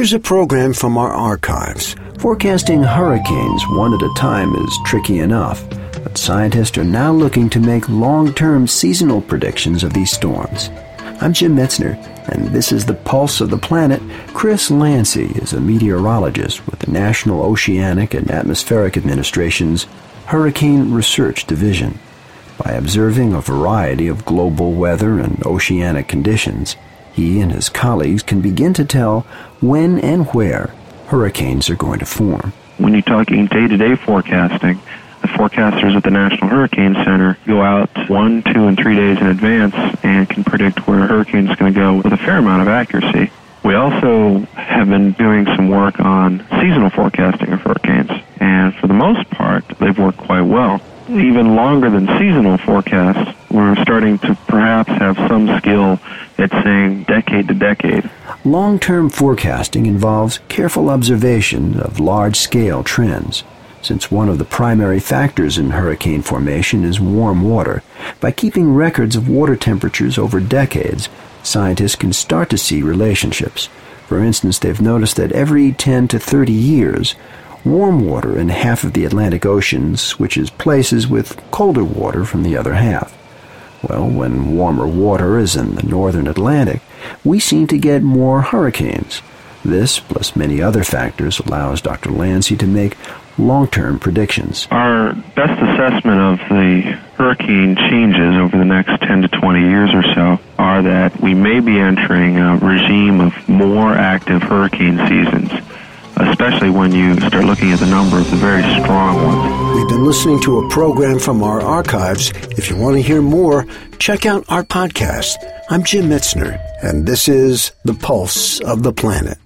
Here's a program from our archives. Forecasting hurricanes one at a time is tricky enough, but scientists are now looking to make long term seasonal predictions of these storms. I'm Jim Metzner, and this is the Pulse of the Planet. Chris Landsea is a meteorologist with the National Oceanic and Atmospheric Administration's Hurricane Research Division. By observing a variety of global weather and oceanic conditions, he and his colleagues can begin to tell when and where hurricanes are going to form. When you're talking day to day forecasting, the forecasters at the National Hurricane Center go out one, two, and three days in advance and can predict where a hurricane is going to go with a fair amount of accuracy. We also have been doing some work on seasonal forecasting of hurricanes, and for the most part, they've worked quite well. Even longer than seasonal forecasts, we're starting to perhaps have some skill at saying decade to decade. Long term forecasting involves careful observation of large scale trends. Since one of the primary factors in hurricane formation is warm water, by keeping records of water temperatures over decades, scientists can start to see relationships. For instance, they've noticed that every 10 to 30 years, warm water in half of the Atlantic Ocean switches places with colder water from the other half. Well, when warmer water is in the northern Atlantic, we seem to get more hurricanes. This, plus many other factors, allows Dr. Landsea to make long term predictions. Our best assessment of the hurricane changes over the next 10 to 20 years or so are that we may be entering a regime of more active hurricane seasons, especially when you start looking at the number of the very strong ones. We've been listening to a program from our archives. If you want to hear more, check out our podcast. I'm Jim Metzner, and this is The Pulse of the Planet.